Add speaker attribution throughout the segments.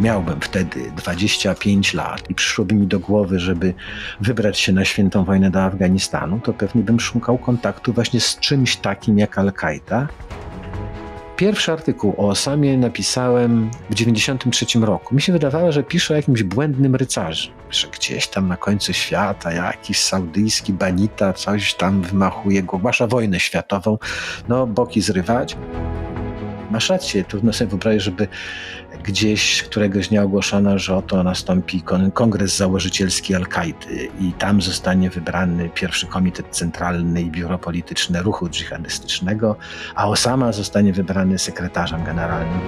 Speaker 1: miałbym wtedy 25 lat i przyszłoby mi do głowy, żeby wybrać się na świętą wojnę do Afganistanu, to pewnie bym szukał kontaktu właśnie z czymś takim jak Al-Kaida. Pierwszy artykuł o Osamie napisałem w 93 roku. Mi się wydawało, że piszę o jakimś błędnym rycerzu, że gdzieś tam na końcu świata jakiś saudyjski banita coś tam wymachuje, ogłasza wojnę światową, no boki zrywać. Masz rację, trudno sobie wyobrazić, żeby gdzieś któregoś dnia ogłoszono, że oto nastąpi kongres założycielski Al-Kaidy i tam zostanie wybrany pierwszy komitet centralny i biuro polityczne ruchu dżihadystycznego, a Osama zostanie wybrany sekretarzem generalnym.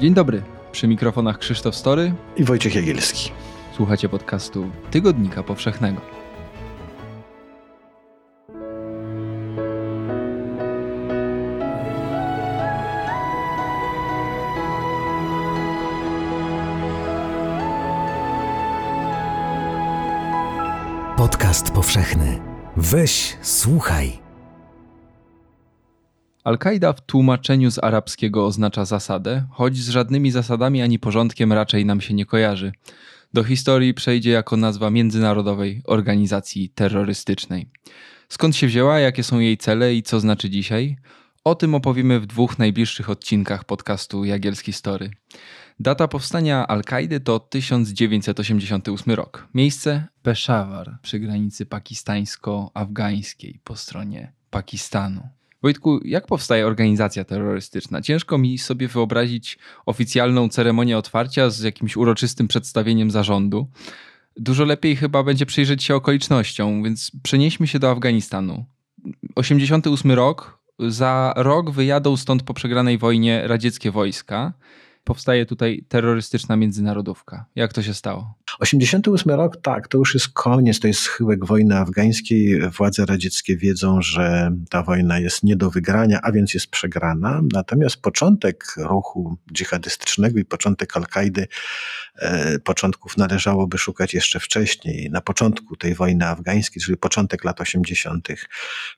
Speaker 2: Dzień dobry, przy mikrofonach Krzysztof Story
Speaker 1: i Wojciech Jagielski.
Speaker 2: Słuchacie podcastu Tygodnika Powszechnego.
Speaker 3: Podcast powszechny. Weź, słuchaj.
Speaker 2: Al-Kaida w tłumaczeniu z arabskiego oznacza zasadę, choć z żadnymi zasadami ani porządkiem raczej nam się nie kojarzy. Do historii przejdzie jako nazwa międzynarodowej organizacji terrorystycznej. Skąd się wzięła, jakie są jej cele i co znaczy dzisiaj? O tym opowiemy w dwóch najbliższych odcinkach podcastu Jagielski Story. Data powstania Al-Kaidy to 1988 rok. Miejsce Peshawar przy granicy pakistańsko-afgańskiej po stronie Pakistanu. Wojtku, jak powstaje organizacja terrorystyczna? Ciężko mi sobie wyobrazić oficjalną ceremonię otwarcia z jakimś uroczystym przedstawieniem zarządu. Dużo lepiej chyba będzie przyjrzeć się okolicznościom, więc przenieśmy się do Afganistanu. 88 rok, za rok wyjadą stąd po przegranej wojnie radzieckie wojska powstaje tutaj terrorystyczna międzynarodówka. Jak to się stało?
Speaker 1: 88 rok, tak, to już jest koniec, to jest schyłek wojny afgańskiej. Władze radzieckie wiedzą, że ta wojna jest nie do wygrania, a więc jest przegrana. Natomiast początek ruchu dżihadystycznego i początek Al-Kaidy, e, początków należałoby szukać jeszcze wcześniej, na początku tej wojny afgańskiej, czyli początek lat 80.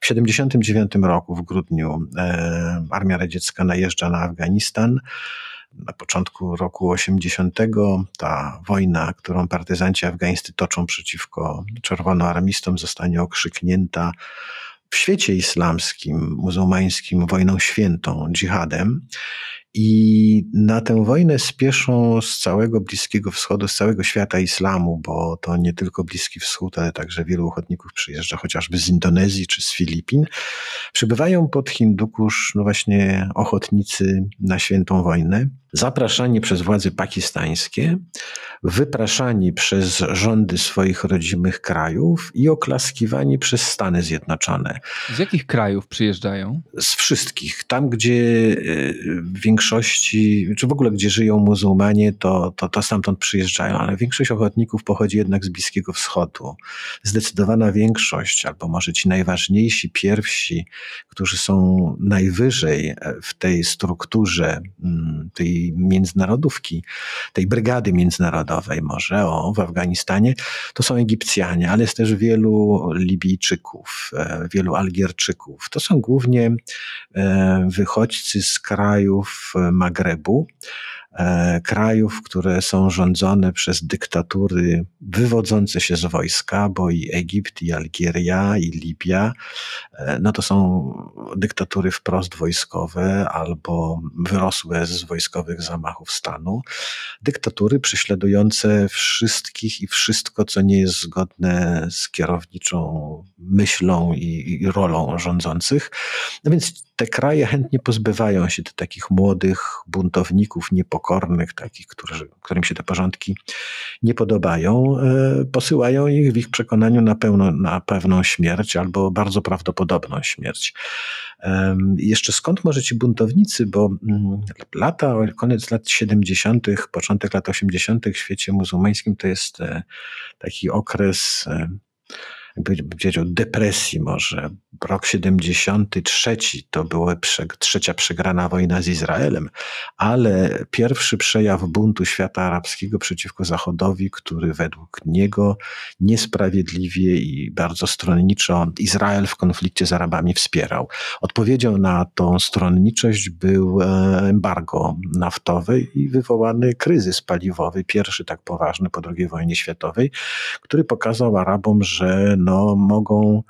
Speaker 1: W 79 roku, w grudniu, e, armia radziecka najeżdża na Afganistan na początku roku 80 ta wojna, którą partyzanci afgańscy toczą przeciwko czerwonoarmistom, zostanie okrzyknięta w świecie islamskim, muzułmańskim wojną świętą, dżihadem. I na tę wojnę spieszą z całego Bliskiego Wschodu, z całego świata islamu, bo to nie tylko Bliski Wschód, ale także wielu ochotników przyjeżdża chociażby z Indonezji czy z Filipin. Przybywają pod Hindukusz, no właśnie, ochotnicy na świętą wojnę zapraszani przez władze pakistańskie, wypraszani przez rządy swoich rodzimych krajów i oklaskiwani przez Stany Zjednoczone.
Speaker 2: Z jakich krajów przyjeżdżają?
Speaker 1: Z wszystkich. Tam, gdzie e, w większości, czy w ogóle gdzie żyją muzułmanie, to, to, to stamtąd przyjeżdżają, ale większość ochotników pochodzi jednak z Bliskiego Wschodu. Zdecydowana większość, albo może ci najważniejsi, pierwsi, którzy są najwyżej w tej strukturze, mm, tej międzynarodówki, tej brygady międzynarodowej może o, w Afganistanie, to są Egipcjanie, ale jest też wielu Libijczyków, e, wielu Algierczyków. To są głównie e, wychodźcy z krajów Magrebu, krajów, które są rządzone przez dyktatury wywodzące się z wojska, bo i Egipt, i Algieria, i Libia, e, no to są dyktatury wprost wojskowe albo wyrosłe z wojskowych zamachów stanu. Dyktatury prześladujące wszystkich i wszystko, co nie jest zgodne z kierowniczą myślą i, i rolą rządzących. No więc te kraje chętnie pozbywają się takich młodych buntowników, niepokornych, takich, którzy, którym się te porządki nie podobają, e, posyłają ich w ich przekonaniu na, pełno, na pewną śmierć albo bardzo prawdopodobną śmierć. Jeszcze skąd może ci buntownicy, bo mm, lata, koniec lat 70., początek lat 80. w świecie muzułmańskim to jest e, taki okres e, bym powiedział, depresji może. Rok 73 to była trzecia przegrana wojna z Izraelem, ale pierwszy przejaw buntu świata arabskiego przeciwko Zachodowi, który według niego niesprawiedliwie i bardzo stronniczo Izrael w konflikcie z Arabami wspierał. Odpowiedzią na tą stronniczość był e, embargo naftowe i wywołany kryzys paliwowy, pierwszy tak poważny po II wojnie światowej, który pokazał Arabom, że no, mogą,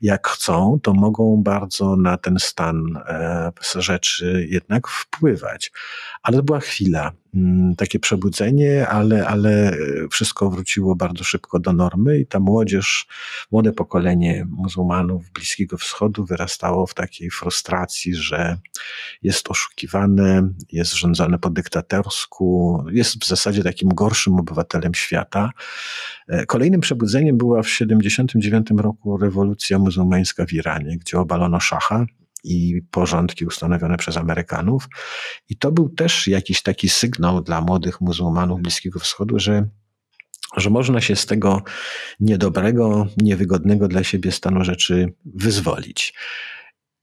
Speaker 1: jak chcą, to mogą bardzo na ten stan e, rzeczy jednak wpływać. Ale to była chwila. Mm, takie przebudzenie, ale, ale wszystko wróciło bardzo szybko do normy i ta młodzież, młode pokolenie muzułmanów Bliskiego Wschodu wyrastało w takiej frustracji, że jest oszukiwane, jest rządzone po dyktatorsku, jest w zasadzie takim gorszym obywatelem świata. E, kolejnym przebudzeniem była w 1979 roku rewolucja muzułmańska w Iranie, gdzie obalono szacha i porządki ustanowione przez Amerykanów. I to był też jakiś taki sygnał dla młodych muzułmanów Bliskiego Wschodu, że że można się z tego niedobrego, niewygodnego dla siebie stanu rzeczy wyzwolić.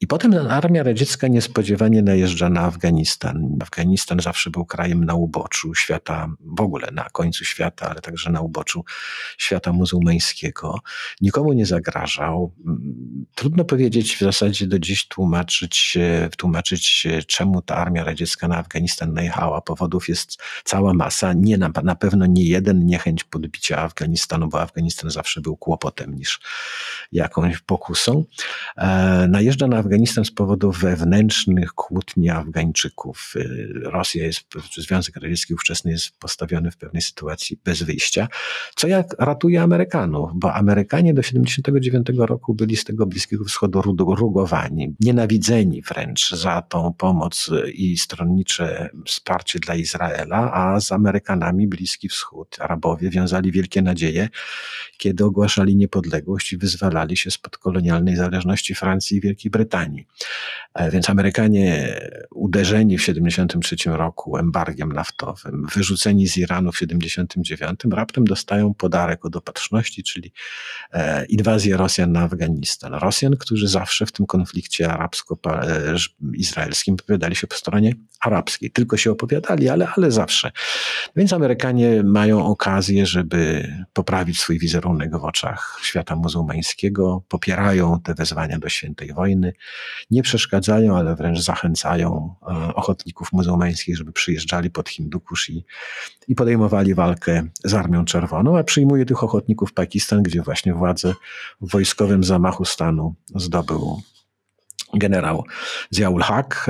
Speaker 1: I potem armia radziecka niespodziewanie najeżdża na Afganistan. Afganistan zawsze był krajem na uboczu świata, w ogóle na końcu świata, ale także na uboczu świata muzułmańskiego. Nikomu nie zagrażał. Trudno powiedzieć w zasadzie do dziś tłumaczyć, tłumaczyć czemu ta armia radziecka na Afganistan najechała. Powodów jest cała masa. Nie na, na pewno nie jeden niechęć podbicia Afganistanu, bo Afganistan zawsze był kłopotem niż jakąś pokusą. E, najeżdża na Afganistan Afganistan z powodów wewnętrznych kłótni Afgańczyków. Y, Rosja jest, Związek Radziecki ówczesny jest postawiony w pewnej sytuacji bez wyjścia, co jak ratuje Amerykanów, bo Amerykanie do 79 roku byli z tego Bliskiego Wschodu rugowani, nienawidzeni wręcz za tą pomoc i stronnicze wsparcie dla Izraela, a z Amerykanami Bliski Wschód, Arabowie wiązali wielkie nadzieje, kiedy ogłaszali niepodległość i wyzwalali się spod kolonialnej zależności Francji i Wielkiej Brytanii. Amerykanie. Więc Amerykanie uderzeni w 1973 roku embargiem naftowym, wyrzuceni z Iranu w 1979, raptem dostają podarek od opatrzności, czyli e, inwazję Rosjan na Afganistan. Rosjan, którzy zawsze w tym konflikcie arabsko-izraelskim opowiadali się po stronie arabskiej. Tylko się opowiadali, ale, ale zawsze. Więc Amerykanie mają okazję, żeby poprawić swój wizerunek w oczach świata muzułmańskiego, popierają te wezwania do świętej wojny, nie przeszkadzają, ale wręcz zachęcają e, ochotników muzułmańskich, żeby przyjeżdżali pod Hindukusz i, i podejmowali walkę z Armią Czerwoną, a przyjmuje tych ochotników Pakistan, gdzie właśnie władzę w wojskowym zamachu stanu zdobył generał Ziaul Haq.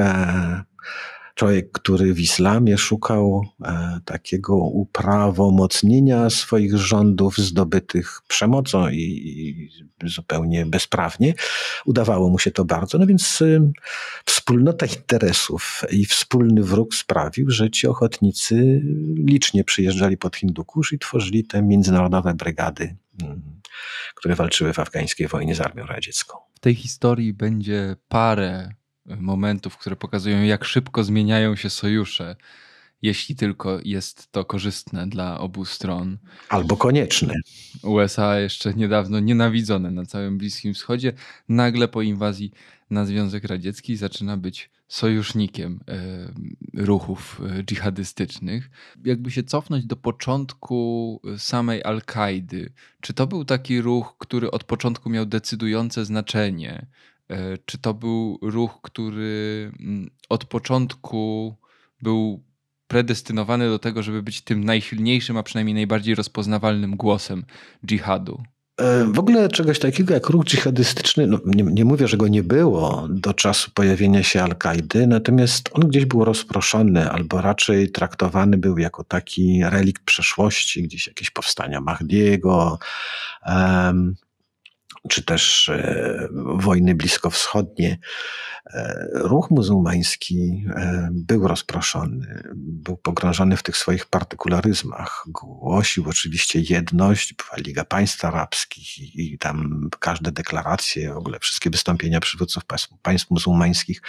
Speaker 1: Człowiek, który w islamie szukał e, takiego uprawomocnienia swoich rządów zdobytych przemocą i, i, zupełnie bezprawnie. Udawało mu się to bardzo, no więc y, wspólnota interesów i wspólny wróg sprawił, że ci ochotnicy licznie przyjeżdżali pod Hindukusz i tworzyli te międzynarodowe brygady, mm, które walczyły w afgańskiej wojnie z armią radziecką.
Speaker 2: W tej historii będzie parę momentów, które pokazują, jak szybko zmieniają się sojusze, jeśli tylko jest to korzystne dla obu stron.
Speaker 1: Albo konieczne.
Speaker 2: USA jeszcze niedawno nienawidzone na całym Bliskim Wschodzie, nagle po inwazji na Związek Radziecki zaczyna być sojusznikiem e, ruchów e, dżihadystycznych. Jakby się cofnąć do początku samej Al-Kaidy, czy to był taki ruch, który od początku miał decydujące znaczenie? E, czy to był ruch, który mm, od początku był predestynowany do tego, żeby być tym najsilniejszym, a przynajmniej najbardziej rozpoznawalnym głosem dżihadu?
Speaker 1: E, w ogóle czegoś takiego jak ruch dżihadystyczny, no nie, nie, mówię, że go nie było do czasu pojawienia się Al-Kaidy, natomiast on gdzieś był rozproszony, albo raczej traktowany był jako taki relikt przeszłości, gdzieś jakieś powstania Mahdiego, um, czy też e, wojny bliskowschodnie, e, ruch muzułmański e, był rozproszony, był pogrążony w tych swoich partykularyzmach. Głosił oczywiście jedność, była Liga Państw Arabskich i, i tam każde deklaracje, w ogóle wszystkie wystąpienia przywódców państw, państw muzułmańskich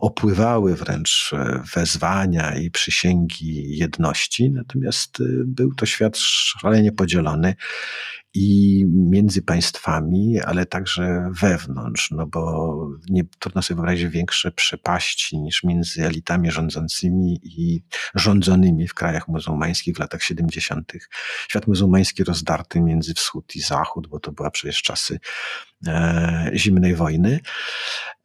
Speaker 1: opływały wręcz wezwania i przysięgi jedności, natomiast był to świat szalenie podzielony i między państwami, ale także wewnątrz, no bo nie trudno sobie wyobrazić większe przepaści niż między elitami rządzącymi i rządzonymi w krajach muzułmańskich w latach 70. Świat muzułmański rozdarty między wschód i zachód, bo to była przecież czasy zimnej wojny.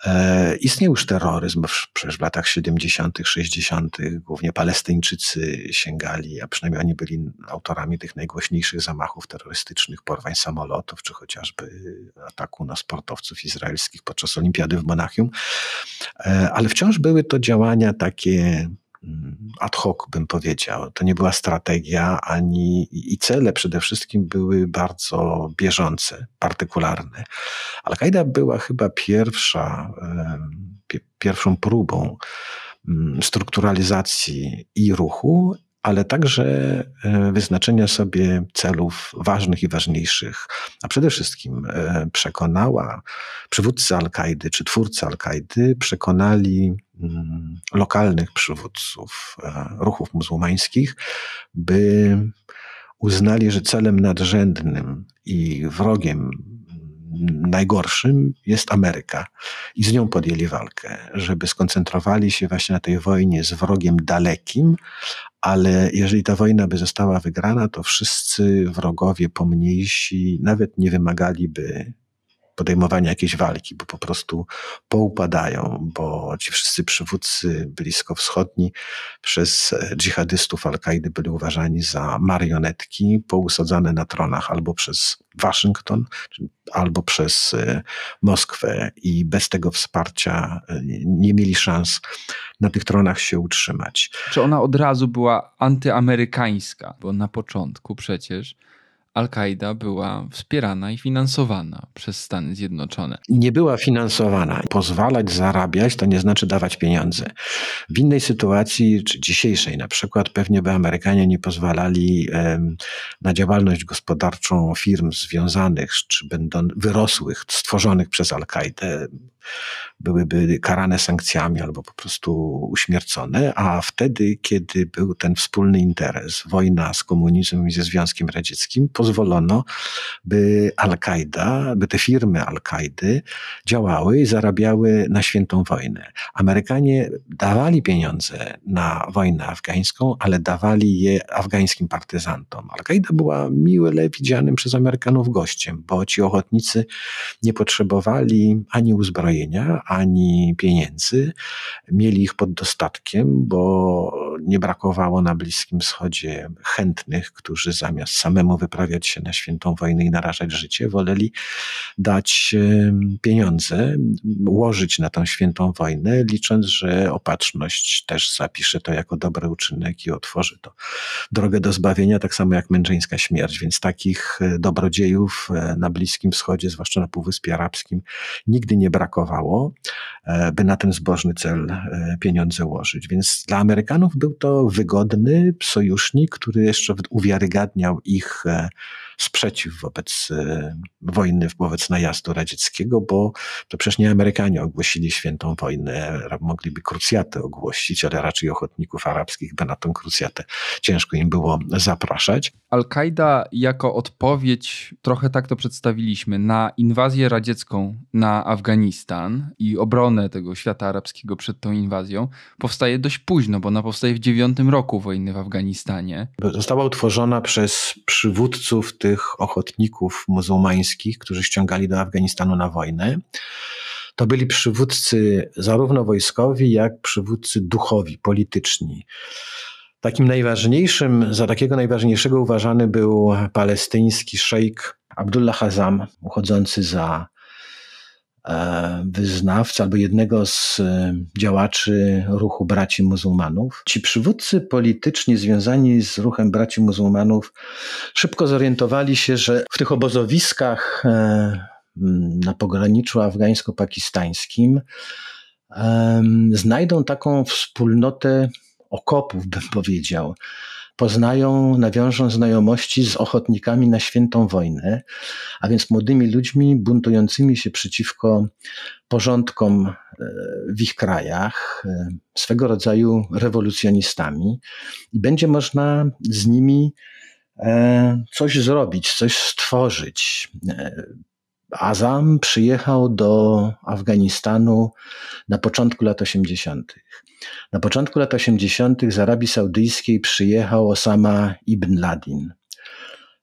Speaker 1: E, istniał już terroryzm, przecież w latach 70., 60., głównie Palestyńczycy sięgali, a przynajmniej oni byli autorami tych najgłośniejszych zamachów terrorystycznych, porwań samolotów, czy chociażby ataku na sportowców izraelskich podczas Olimpiady w Monachium. E, ale wciąż były to działania takie ad hoc, bym powiedział. To nie była strategia ani i cele przede wszystkim były bardzo bieżące, partykularne. Al-Kaida była chyba pierwsza, pierwszą próbą mm, strukturalizacji i ruchu, ale także e, wyznaczenia sobie celów ważnych i ważniejszych, a przede wszystkim e, przekonała przywódcy Al-Kaidy czy twórcy Al-Kaidy, przekonali mm, lokalnych przywódców e, ruchów muzułmańskich, by uznali, że celem nadrzędnym i wrogiem najgorszym jest Ameryka. I z nią podjęli walkę, żeby skoncentrowali się właśnie na tej wojnie z wrogiem dalekim, ale jeżeli ta wojna by została wygrana, to wszyscy wrogowie pomniejsi nawet nie wymagaliby podejmowania jakiejś walki, bo po prostu poupadają, bo ci wszyscy przywódcy bliskowschodni przez dżihadystów Al-Kaidy byli uważani za marionetki pousadzane na tronach albo przez Waszyngton, albo przez e, Moskwę i bez tego wsparcia e, nie mieli szans na tych tronach się utrzymać.
Speaker 2: Czy ona od razu była antyamerykańska? Bo na początku przecież Al-Kaida była wspierana i finansowana przez Stany Zjednoczone.
Speaker 1: Nie była finansowana. Pozwalać zarabiać to nie znaczy dawać pieniądze. W innej sytuacji, czy dzisiejszej na przykład, pewnie by Amerykanie nie pozwalali na działalność gospodarczą firm związanych, czy będą wyrosłych, stworzonych przez Al-Kaidę byłyby karane sankcjami albo po prostu uśmiercone, a wtedy, kiedy był ten wspólny interes, wojna z komunizmem i ze Związkiem Radzieckim, pozwolono, by Al-Kaida, by te firmy Al-Kaidy działały i zarabiały na świętą wojnę. Amerykanie dawali pieniądze na wojnę afgańską, ale dawali je afgańskim partyzantom. Al-Kaida była miłe widzianym przez Amerykanów gościem, bo ci ochotnicy nie potrzebowali ani uzbrojenia, ani pieniędzy. Mieli ich pod dostatkiem, bo nie brakowało na Bliskim Wschodzie chętnych, którzy zamiast samemu wyprawiać się na świętą wojnę i narażać życie, woleli dać pieniądze, łożyć na tą świętą wojnę, licząc, że opatrzność też zapisze to jako dobry uczynek i otworzy to drogę do zbawienia, tak samo jak męczeńska śmierć. Więc takich e, dobrodziejów e, na Bliskim Wschodzie, zwłaszcza na Półwyspie Arabskim, nigdy nie brakowało, e, by na ten zbożny cel pieniądze łożyć. Więc dla Amerykanów był to wygodny sojusznik, który jeszcze uwiarygadniał ich e, sprzeciw wobec e, wojny, wobec najazdu radzieckiego, bo to przecież nie Amerykanie ogłosili świętą wojnę, mogliby krucjatę ogłosić, ale raczej ochotników arabskich by na tą krucjatę ciężko im było zapraszać.
Speaker 2: Al-Kaida jako odpowiedź, trochę tak to przedstawiliśmy, na inwazję radziecką na Afganistan i obronę tego świata arabskiego przed tą inwazją, powstaje dość późno, bo ona powstaje w dziewiątym roku wojny w Afganistanie.
Speaker 1: Została utworzona przez przywódców tych ochotników muzułmańskich, którzy ściągali do Afganistanu na wojnę. To byli przywódcy zarówno wojskowi, jak przywódcy duchowi, polityczni. Takim najważniejszym, za takiego najważniejszego uważany był palestyński szejk Abdullah Hazam, uchodzący za e, wyznawcę albo jednego z e, działaczy ruchu braci muzułmanów. Ci przywódcy polityczni związani z ruchem braci muzułmanów szybko zorientowali się, że w tych obozowiskach e, na pograniczu afgańsko-pakistańskim znajdą taką wspólnotę okopów, bym powiedział. Poznają, nawiążą znajomości z ochotnikami na świętą wojnę, a więc młodymi ludźmi buntującymi się przeciwko porządkom e, w ich krajach, e, swego rodzaju rewolucjonistami, i będzie można z nimi e, coś zrobić, coś stworzyć. Azam przyjechał do Afganistanu na początku lat 80. Na początku lat 80. z Arabii Saudyjskiej przyjechał Osama ibn Ladin.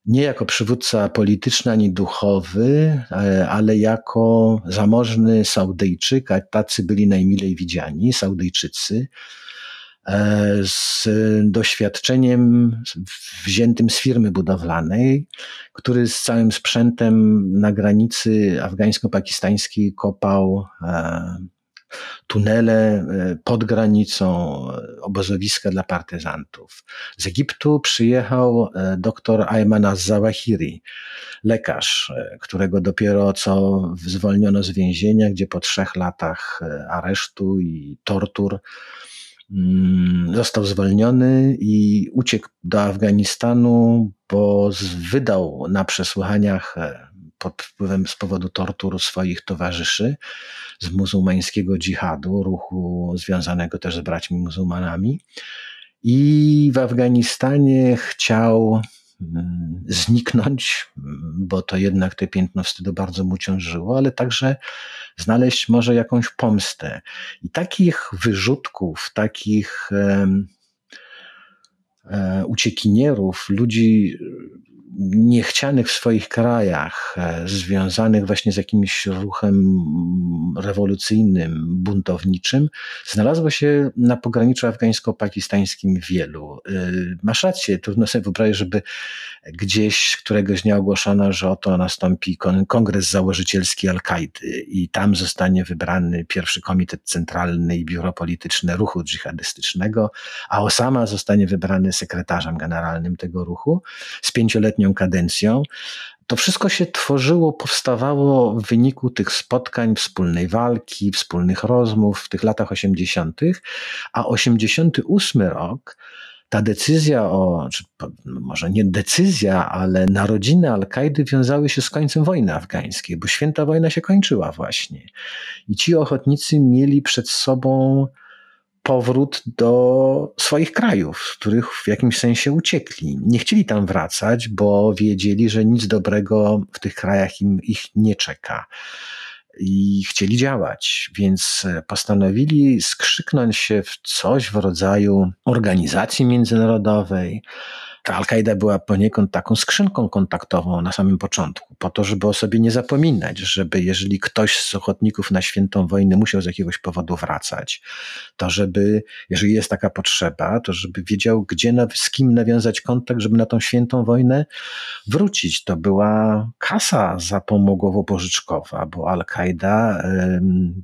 Speaker 1: Nie jako przywódca polityczny ani duchowy, e, ale jako zamożny Saudyjczyk, a tacy byli najmilej widziani, Saudyjczycy, z doświadczeniem wziętym z firmy budowlanej, który z całym sprzętem na granicy afgańsko-pakistańskiej kopał e, tunele e, pod granicą, e, obozowiska dla partyzantów. Z Egiptu przyjechał e, dr Ayman Az-Zawahiri, lekarz, którego dopiero co zwolniono z więzienia, gdzie po trzech latach aresztu i tortur został zwolniony i uciekł do Afganistanu, bo wydał na przesłuchaniach pod wpływem z powodu tortur swoich towarzyszy z muzułmańskiego dżihadu, ruchu związanego też z braćmi muzułmanami. I w Afganistanie chciał mm, zniknąć, bo to jednak te piętno wstydu bardzo mu ciążyło, ale także znaleźć może jakąś pomstę. I takich wyrzutków, takich e, uciekinierów, ludzi niechcianych w swoich krajach, e, związanych właśnie z jakimś ruchem rewolucyjnym, buntowniczym, znalazło się na pograniczu afgańsko-pakistańskim wielu. E, masz rację, trudno sobie wyobrazić, żeby gdzieś któregoś dnia ogłoszono, że oto nastąpi kongres założycielski Al-Kaidy i tam zostanie wybrany pierwszy komitet centralny i biuro polityczne ruchu dżihadystycznego, a Osama zostanie wybrany sekretarzem generalnym tego ruchu z pięcioletnią kadencją. To wszystko się tworzyło, powstawało w wyniku tych spotkań, wspólnej walki, wspólnych rozmów w tych latach 80., a 88 rok ta decyzja o, czy może nie decyzja, ale narodziny Al-Kaidy wiązały się z końcem wojny afgańskiej, bo święta wojna się kończyła właśnie. I ci ochotnicy mieli przed sobą powrót do swoich krajów, z których w jakimś sensie uciekli. Nie chcieli tam wracać, bo wiedzieli, że nic dobrego w tych krajach im, ich nie czeka i chcieli działać, więc postanowili skrzyknąć się w coś w rodzaju organizacji międzynarodowej, ta Al-Kaida była poniekąd taką skrzynką kontaktową na samym początku, po to, żeby o sobie nie zapominać, żeby jeżeli ktoś z ochotników na świętą wojnę musiał z jakiegoś powodu wracać, to żeby, jeżeli jest taka potrzeba, to żeby wiedział, gdzie, z kim nawiązać kontakt, żeby na tą świętą wojnę wrócić. To była kasa zapomogowo-pożyczkowa, bo Al-Kaida,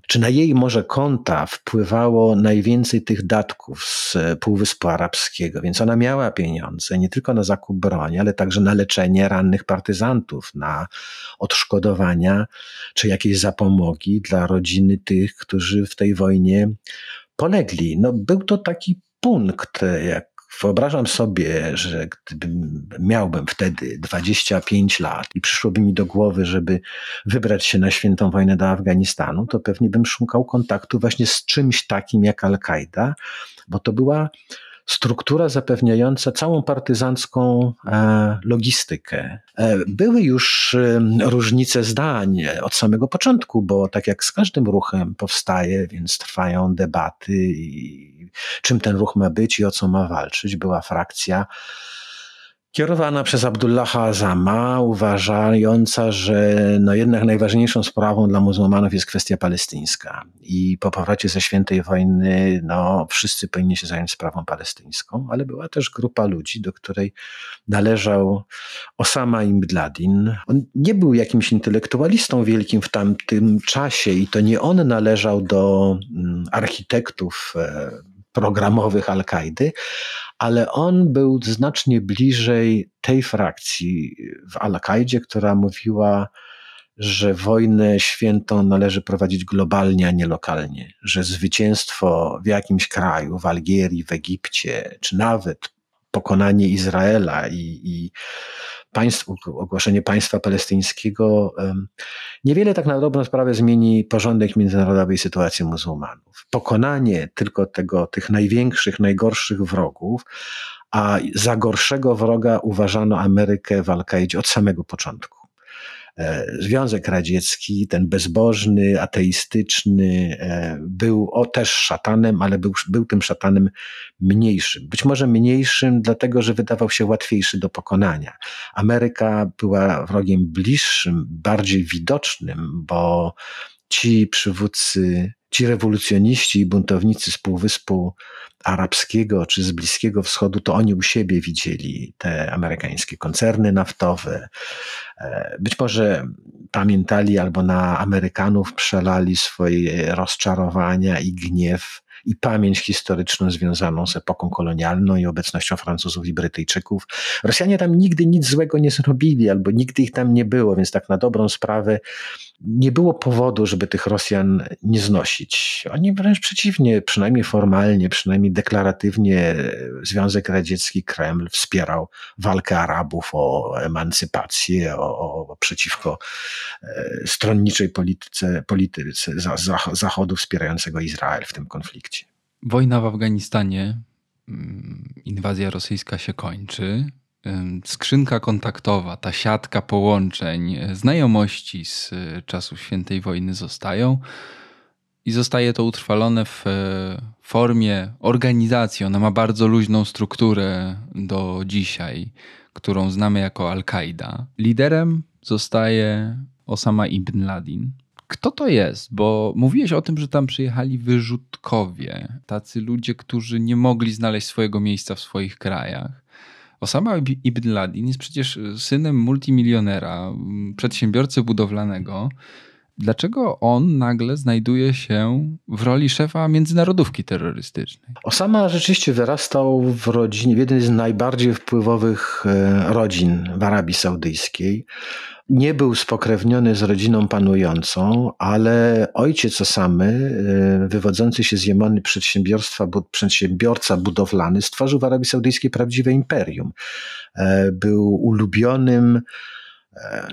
Speaker 1: czy na jej może konta wpływało najwięcej tych datków z Półwyspu Arabskiego, więc ona miała pieniądze, nie tylko na zakup broni, ale także na leczenie rannych partyzantów, na odszkodowania czy jakieś zapomogi dla rodziny tych, którzy w tej wojnie polegli. No, był to taki punkt, jak Wyobrażam sobie, że gdybym miałbym wtedy 25 lat i przyszłoby mi do głowy, żeby wybrać się na świętą wojnę do Afganistanu, to pewnie bym szukał kontaktu właśnie z czymś takim jak Al-Kaida, bo to była struktura zapewniająca całą partyzancką e, logistykę. E, były już e, różnice zdań od samego początku, bo tak jak z każdym ruchem powstaje, więc trwają debaty, czym ten ruch ma być i o co ma walczyć. Była frakcja kierowana przez Abdullaha Azama, uważająca, że no jednak najważniejszą sprawą dla muzułmanów jest kwestia palestyńska. I po powrocie ze świętej wojny no, wszyscy powinni się zająć sprawą palestyńską, ale była też grupa ludzi, do której należał Osama ibn Laden. On nie był jakimś intelektualistą wielkim w tamtym czasie i to nie on należał do mm, architektów e, programowych Al-Kaidy, ale on był znacznie bliżej tej frakcji w Al-Kaidzie, która mówiła, że wojnę świętą należy prowadzić globalnie, a nie lokalnie, że zwycięstwo w jakimś kraju, w Algierii, w Egipcie, czy nawet pokonanie Izraela i, i państw, ogłoszenie państwa palestyńskiego niewiele tak na dobrą sprawę zmieni porządek międzynarodowej sytuacji muzułmanów. Pokonanie tylko tego, tych największych, najgorszych wrogów, a za gorszego wroga uważano Amerykę w Al-Kaidzie od samego początku. E, Związek Radziecki, ten bezbożny, ateistyczny, e, był o, też szatanem, ale był, był tym szatanem mniejszym. Być może mniejszym, dlatego że wydawał się łatwiejszy do pokonania. Ameryka była wrogiem bliższym, bardziej widocznym, bo ci przywódcy, ci rewolucjoniści i buntownicy z Półwyspu Arabskiego czy z Bliskiego Wschodu, to oni u siebie widzieli te amerykańskie koncerny naftowe. E, być może pamiętali albo na Amerykanów przelali swoje rozczarowania i gniew i pamięć historyczną związaną z epoką kolonialną i obecnością Francuzów i Brytyjczyków. Rosjanie tam nigdy nic złego nie zrobili, albo nigdy ich tam nie było, więc tak na dobrą sprawę nie było powodu, żeby tych Rosjan nie znosić. Oni wręcz przeciwnie, przynajmniej formalnie, przynajmniej deklaratywnie Związek Radziecki, Kreml wspierał walkę Arabów o emancypację, o, o przeciwko e, stronniczej polityce, polityce Zachodu wspierającego Izrael w tym konflikcie.
Speaker 2: Wojna w Afganistanie, mm, inwazja rosyjska się kończy skrzynka kontaktowa, ta siatka połączeń, znajomości z e, czasów świętej wojny zostają i zostaje to utrwalone w e, formie organizacji. Ona ma bardzo luźną strukturę do dzisiaj, którą znamy jako Al-Kaida. Liderem zostaje Osama ibn Laden. Kto to jest? Bo mówiłeś o tym, że tam przyjechali wyrzutkowie, tacy ludzie, którzy nie mogli znaleźć swojego miejsca w swoich krajach. Osama ibn Laden jest przecież synem multimilionera, przedsiębiorcy budowlanego. Dlaczego on nagle znajduje się w roli szefa międzynarodówki terrorystycznej?
Speaker 1: Osama rzeczywiście wyrastał w rodzinie, w jednej z najbardziej wpływowych e, rodzin w Arabii Saudyjskiej. Nie był spokrewniony z rodziną panującą, ale ojciec Osamy, y, wywodzący się z Jemony przedsiębiorstwa, przedsiębiorca budowlany, stworzył w Arabii Saudyjskiej prawdziwe imperium. E, był ulubionym e,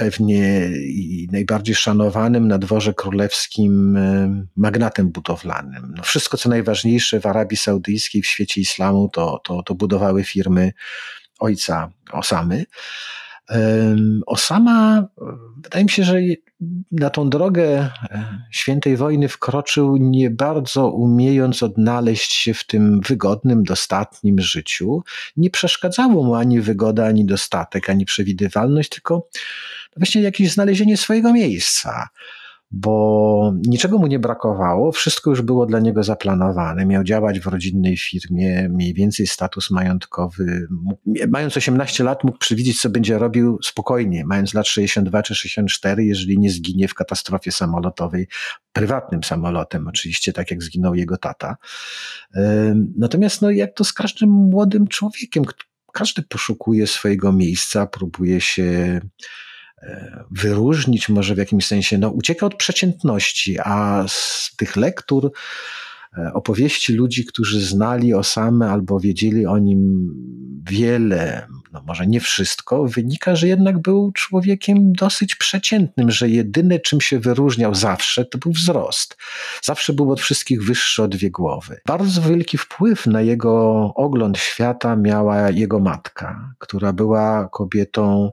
Speaker 1: pewnie i najbardziej szanowanym na dworze królewskim e, magnatem budowlanym. No wszystko, co najważniejsze w Arabii Saudyjskiej, w świecie islamu, to, to, to budowały firmy ojca Osamy. Osama, wydaje mi się, że na tą drogę e, świętej wojny wkroczył nie bardzo umiejąc odnaleźć się w tym wygodnym, dostatnim życiu. Nie przeszkadzało mu ani wygoda, ani dostatek, ani przewidywalność, tylko właśnie jakieś znalezienie swojego miejsca bo niczego mu nie brakowało, wszystko już było dla niego zaplanowane. Miał działać w rodzinnej firmie, mniej więcej status majątkowy. Mając 18 lat, mógł przewidzieć, co będzie robił spokojnie, mając lat 62 czy 64, jeżeli nie zginie w katastrofie samolotowej, prywatnym samolotem, oczywiście, tak jak zginął jego tata. Natomiast, no, jak to z każdym młodym człowiekiem, każdy poszukuje swojego miejsca, próbuje się wyróżnić, może w jakimś sensie, no, ucieka od przeciętności, a z tych lektur, e, opowieści ludzi, którzy znali Osamę albo wiedzieli o nim wiele, no może nie wszystko, wynika, że jednak był człowiekiem dosyć przeciętnym, że jedyne czym się wyróżniał zawsze to był wzrost. Zawsze był od wszystkich wyższy o dwie głowy. Bardzo wielki wpływ na jego ogląd świata miała jego matka, która była kobietą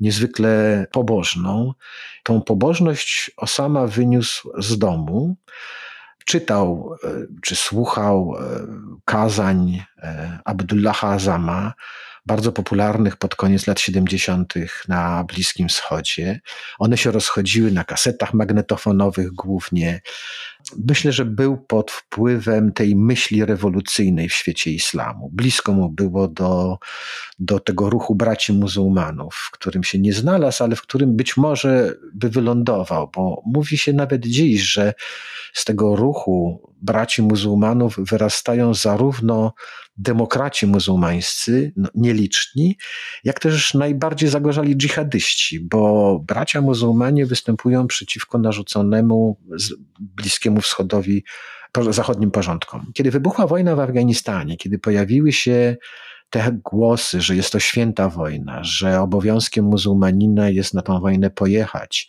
Speaker 1: niezwykle pobożną. Tą pobożność Osama wyniósł z domu. Czytał e, czy słuchał e, kazań e, Abdullaha Azama, bardzo popularnych pod koniec lat 70. na Bliskim Wschodzie. One się rozchodziły na kasetach magnetofonowych głównie. Myślę, że był pod wpływem tej myśli rewolucyjnej w świecie islamu. Blisko mu było do, do tego ruchu braci muzułmanów, w którym się nie znalazł, ale w którym być może by wylądował, bo mówi się nawet dziś, że z tego ruchu braci muzułmanów wyrastają zarówno demokraci muzułmańscy, no, nieliczni, jak też najbardziej zagorzali dżihadyści, bo bracia muzułmanie występują przeciwko narzuconemu Bliskiemu Wschodowi zachodnim porządkom. Kiedy wybuchła wojna w Afganistanie, kiedy pojawiły się te głosy, że jest to święta wojna, że obowiązkiem muzułmanina jest na tą wojnę pojechać.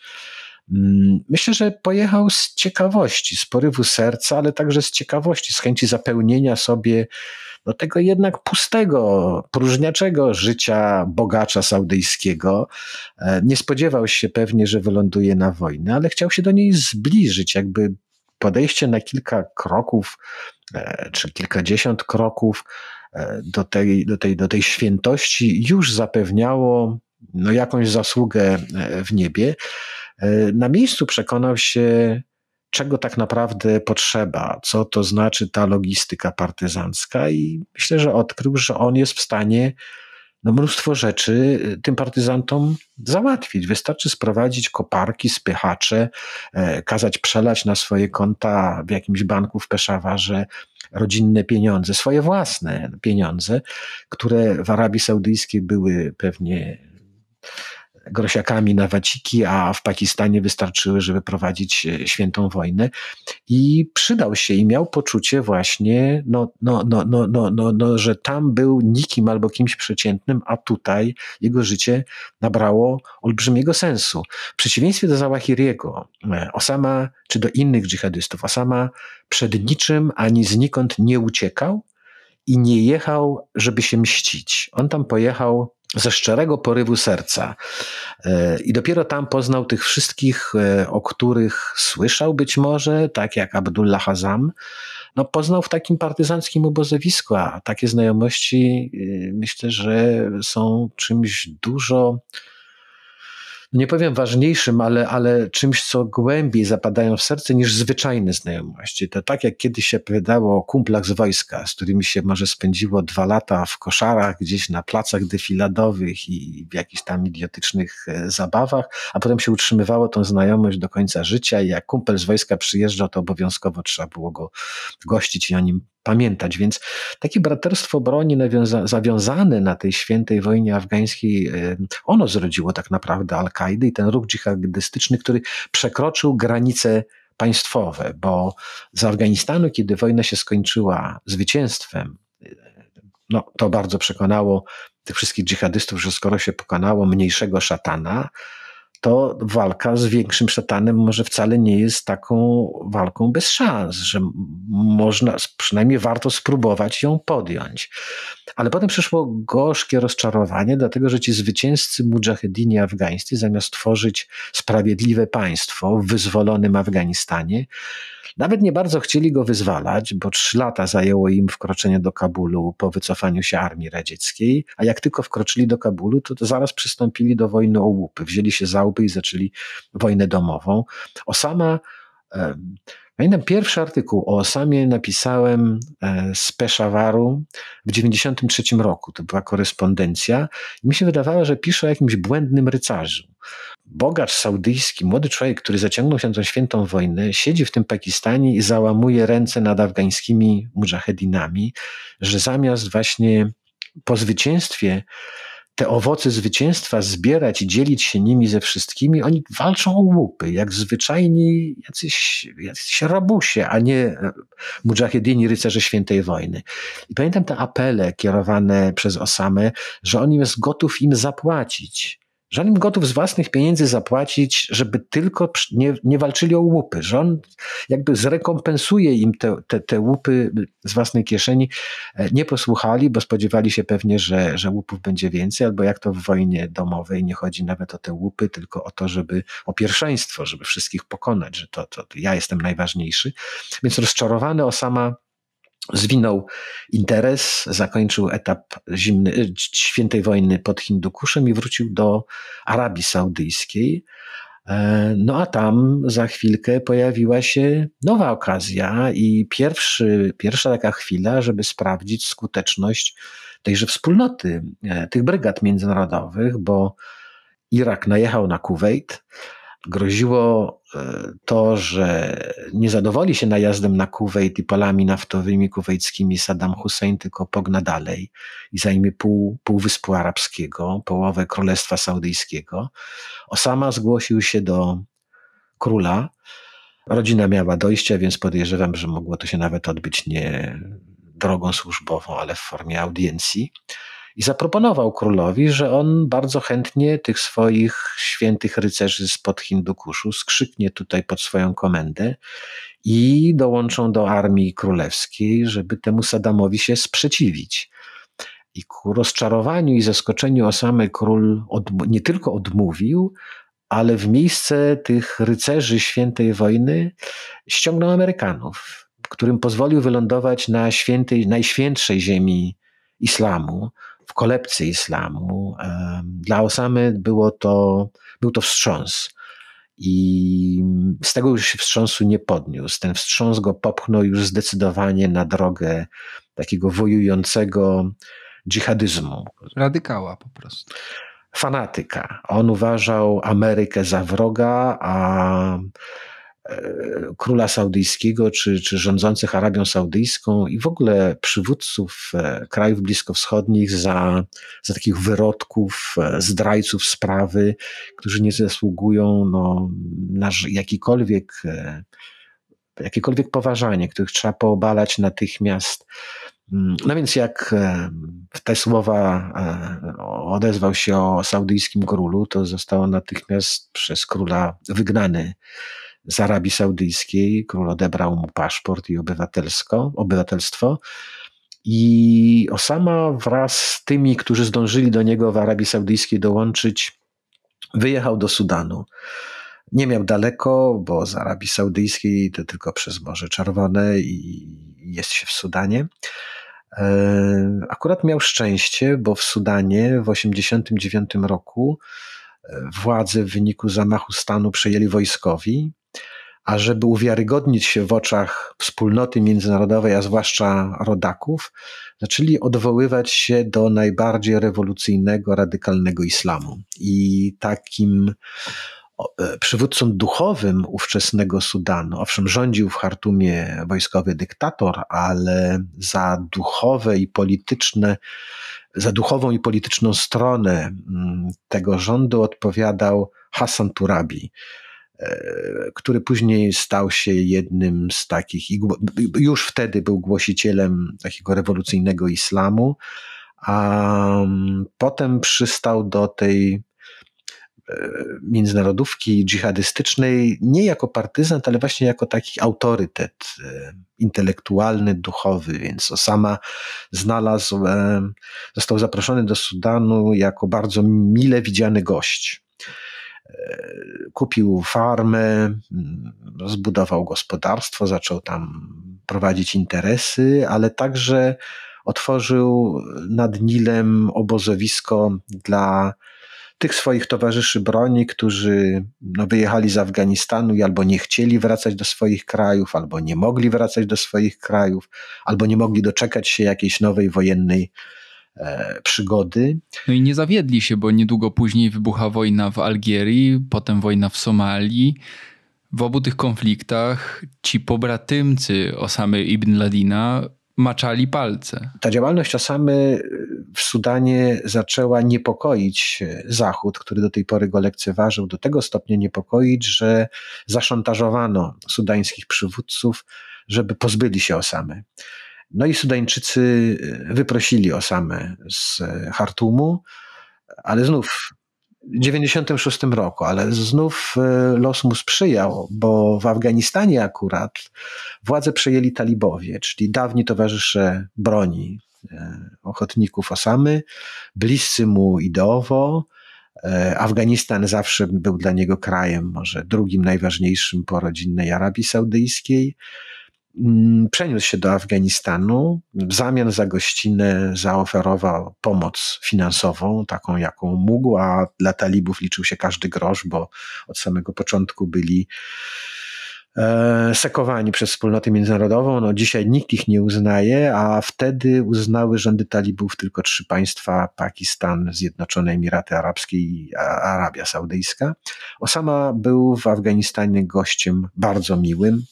Speaker 1: Mm, myślę, że pojechał z ciekawości, z porywu serca, ale także z ciekawości, z chęci zapełnienia sobie do tego jednak pustego, próżniaczego życia bogacza saudyjskiego. E, nie spodziewał się pewnie, że wyląduje na wojnę, ale chciał się do niej zbliżyć, jakby podejście na kilka kroków, e, czy kilkadziesiąt kroków e, do tej, do tej, do tej świętości już zapewniało no, jakąś zasługę w niebie. Na miejscu przekonał się, czego tak naprawdę potrzeba, co to znaczy ta logistyka partyzancka, i myślę, że odkrył, że on jest w stanie no, mnóstwo rzeczy y, tym partyzantom załatwić. Wystarczy sprowadzić koparki, spychacze, e, kazać przelać na swoje konta w jakimś banku w Peszawarze rodzinne pieniądze, swoje własne pieniądze, które w Arabii Saudyjskiej były pewnie grosiakami na waciki, a w Pakistanie wystarczyły, żeby prowadzić e, świętą wojnę. I przydał się i miał poczucie właśnie, no, no, no, no, no, no, no, że tam był nikim albo kimś przeciętnym, a tutaj jego życie nabrało olbrzymiego sensu. W przeciwieństwie do Zawahiriego, e, Osama, czy do innych dżihadystów, Osama przed niczym ani znikąd nie uciekał i nie jechał, żeby się mścić. On tam pojechał ze szczerego porywu serca. E, I dopiero tam poznał tych wszystkich, e, o których słyszał być może, tak jak Abdullah Hazam. No, poznał w takim partyzanckim obozowisku, a takie znajomości e, myślę, że są czymś dużo nie powiem ważniejszym, ale, ale czymś, co głębiej zapadają w serce niż zwyczajne znajomości. To tak jak kiedyś się opowiadało o kumplach z wojska, z którymi się może spędziło dwa lata w koszarach, gdzieś na placach defiladowych i w jakichś tam idiotycznych e, zabawach, a potem się utrzymywało tą znajomość do końca życia i jak kumpel z wojska przyjeżdżał, to obowiązkowo trzeba było go gościć i o nim pamiętać. Więc takie braterstwo broni zawiązane na tej świętej wojnie afgańskiej, ono zrodziło tak naprawdę Al-Kaidę i ten ruch dżihadystyczny, który przekroczył granice państwowe, bo z Afganistanu, kiedy wojna się skończyła zwycięstwem, no, to bardzo przekonało tych wszystkich dżihadystów, że skoro się pokonało mniejszego szatana, to walka z większym szatanem może wcale nie jest taką walką bez szans, że można, przynajmniej warto spróbować ją podjąć. Ale potem przyszło gorzkie rozczarowanie, dlatego że ci zwycięzcy mujahedini afgańscy, zamiast tworzyć sprawiedliwe państwo w wyzwolonym Afganistanie, nawet nie bardzo chcieli go wyzwalać, bo trzy lata zajęło im wkroczenie do Kabulu po wycofaniu się armii radzieckiej, a jak tylko wkroczyli do Kabulu, to, to zaraz przystąpili do wojny o łupy. Wzięli się za łupy i zaczęli wojnę domową. Osama Pamiętam pierwszy artykuł o Osamie napisałem e, z Peszawaru w 93 roku. To była korespondencja i mi się wydawało, że piszę o jakimś błędnym rycerzu. Bogacz saudyjski, młody człowiek, który zaciągnął się na tą świętą wojnę, siedzi w tym Pakistanie i załamuje ręce nad afgańskimi mujahedinami, że zamiast właśnie po zwycięstwie te owoce zwycięstwa zbierać i dzielić się nimi ze wszystkimi, oni walczą o łupy, jak zwyczajni jacyś, jacyś rabusie, a nie e, mujahedini, rycerze świętej wojny. I pamiętam te apele kierowane przez Osamę, że on jest gotów im zapłacić że on im gotów z własnych pieniędzy zapłacić, żeby tylko nie, nie walczyli o łupy, że on jakby zrekompensuje im te, te, te łupy z własnej kieszeni. E, nie posłuchali, bo spodziewali się pewnie, że, że łupów będzie więcej, albo jak to w wojnie domowej nie chodzi nawet o te łupy, tylko o to, żeby o pierwszeństwo, żeby wszystkich pokonać, że to, to, ja jestem najważniejszy. Więc rozczarowany Osama zwinął interes, zakończył etap zimny, e, świętej wojny pod Hindukuszem i wrócił do Arabii Saudyjskiej. E, no a tam za chwilkę pojawiła się nowa okazja i pierwszy, pierwsza taka chwila, żeby sprawdzić skuteczność tejże wspólnoty, e, tych brygad międzynarodowych, bo Irak najechał na Kuwejt, groziło e, to, że nie zadowoli się najazdem na Kuwejt i polami naftowymi kuwejskimi Saddam Hussein, tylko pogna dalej i zajmie pół Półwyspu Arabskiego, połowę Królestwa Saudyjskiego. Osama zgłosił się do króla. Rodzina miała dojścia, więc podejrzewam, że mogło to się nawet odbyć nie drogą służbową, ale w formie audiencji. I zaproponował królowi, że on bardzo chętnie tych swoich świętych rycerzy spod Hindukuszu skrzyknie tutaj pod swoją komendę i dołączą do armii królewskiej, żeby temu Sadamowi się sprzeciwić. I ku rozczarowaniu i zaskoczeniu Osamy król nie tylko odmówił, ale w miejsce tych rycerzy świętej wojny ściągnął Amerykanów, którym pozwolił wylądować na świętej, najświętszej ziemi islamu, w kolebce islamu. Dla Osamy było to, był to wstrząs. I z tego już się wstrząsu nie podniósł. Ten wstrząs go popchnął już zdecydowanie na drogę takiego wojującego dżihadyzmu.
Speaker 2: Radykała po prostu.
Speaker 1: Fanatyka. On uważał Amerykę za wroga, a króla saudyjskiego, czy, czy rządzących Arabią Saudyjską i w ogóle przywódców e, krajów bliskowschodnich za, za takich wyrodków, e, zdrajców sprawy, którzy nie zasługują no, na jakikolwiek, jakiekolwiek poważanie, których trzeba poobalać natychmiast. Mm, no więc jak w te słowa odezwał się o saudyjskim królu, to został natychmiast przez króla wygnany z Arabii Saudyjskiej. Król odebrał mu paszport i obywatelsko, obywatelstwo. I Osama wraz z tymi, którzy zdążyli do niego w Arabii Saudyjskiej dołączyć, wyjechał do Sudanu. Nie miał daleko, bo z Arabii Saudyjskiej to tylko przez Morze Czerwone i jest się w Sudanie. E, akurat miał szczęście, bo w Sudanie w 1989 roku e, władze w wyniku zamachu stanu przejęli wojskowi, a żeby uwiarygodnić się w oczach wspólnoty międzynarodowej, a zwłaszcza rodaków, zaczęli odwoływać się do najbardziej rewolucyjnego, radykalnego islamu. I takim E, przywódcą duchowym ówczesnego Sudanu. Owszem, rządził w Hartumie wojskowy dyktator, ale za duchowe i polityczne, za duchową i polityczną stronę mm, tego rządu odpowiadał Hassan Turabi który później stał się jednym z takich, już wtedy był głosicielem takiego rewolucyjnego islamu, a mm, potem przystał do tej E, międzynarodówki dżihadystycznej nie jako partyzant, ale właśnie jako taki autorytet e, intelektualny, duchowy, więc Osama znalazł, e, został zaproszony do Sudanu jako bardzo mile widziany gość. Kupił farmę, zbudował gospodarstwo, zaczął tam prowadzić interesy, ale także otworzył nad Nilem obozowisko dla tych swoich towarzyszy broni, którzy no, wyjechali z Afganistanu i albo nie chcieli wracać do swoich krajów, albo nie mogli wracać do swoich krajów, albo nie mogli doczekać się jakiejś nowej wojennej e, przygody.
Speaker 2: No i nie zawiedli się, bo niedługo później wybucha wojna w Algierii, potem wojna w Somalii. W obu tych konfliktach ci pobratymcy Osamy ibn Ladina maczali palce.
Speaker 1: Ta działalność Osamy w Sudanie zaczęła niepokoić Zachód, który do tej pory go lekceważył, do tego stopnia niepokoić, że zaszantażowano sudańskich przywódców, żeby pozbyli się Osamy. No i Sudańczycy wyprosili Osamę z Hartumu, ale znów 96 roku, ale znów e, los mu sprzyjał, bo w Afganistanie akurat władzę przejęli talibowie, czyli dawni towarzysze broni, e, ochotników Osamy, bliscy mu ideowo. E, Afganistan zawsze był dla niego krajem, może drugim najważniejszym po rodzinnej Arabii Saudyjskiej. Mm, przeniósł się do Afganistanu. W zamian za gościnę zaoferował pomoc finansową, taką jaką mógł, a dla talibów liczył się każdy grosz, bo od samego początku byli e, sekowani przez wspólnotę międzynarodową. No, dzisiaj nikt ich nie uznaje, a wtedy uznały rządy talibów tylko trzy państwa: Pakistan, Zjednoczone Emiraty Arabskie i Arabia Saudyjska. Osama był w Afganistanie gościem bardzo miłym.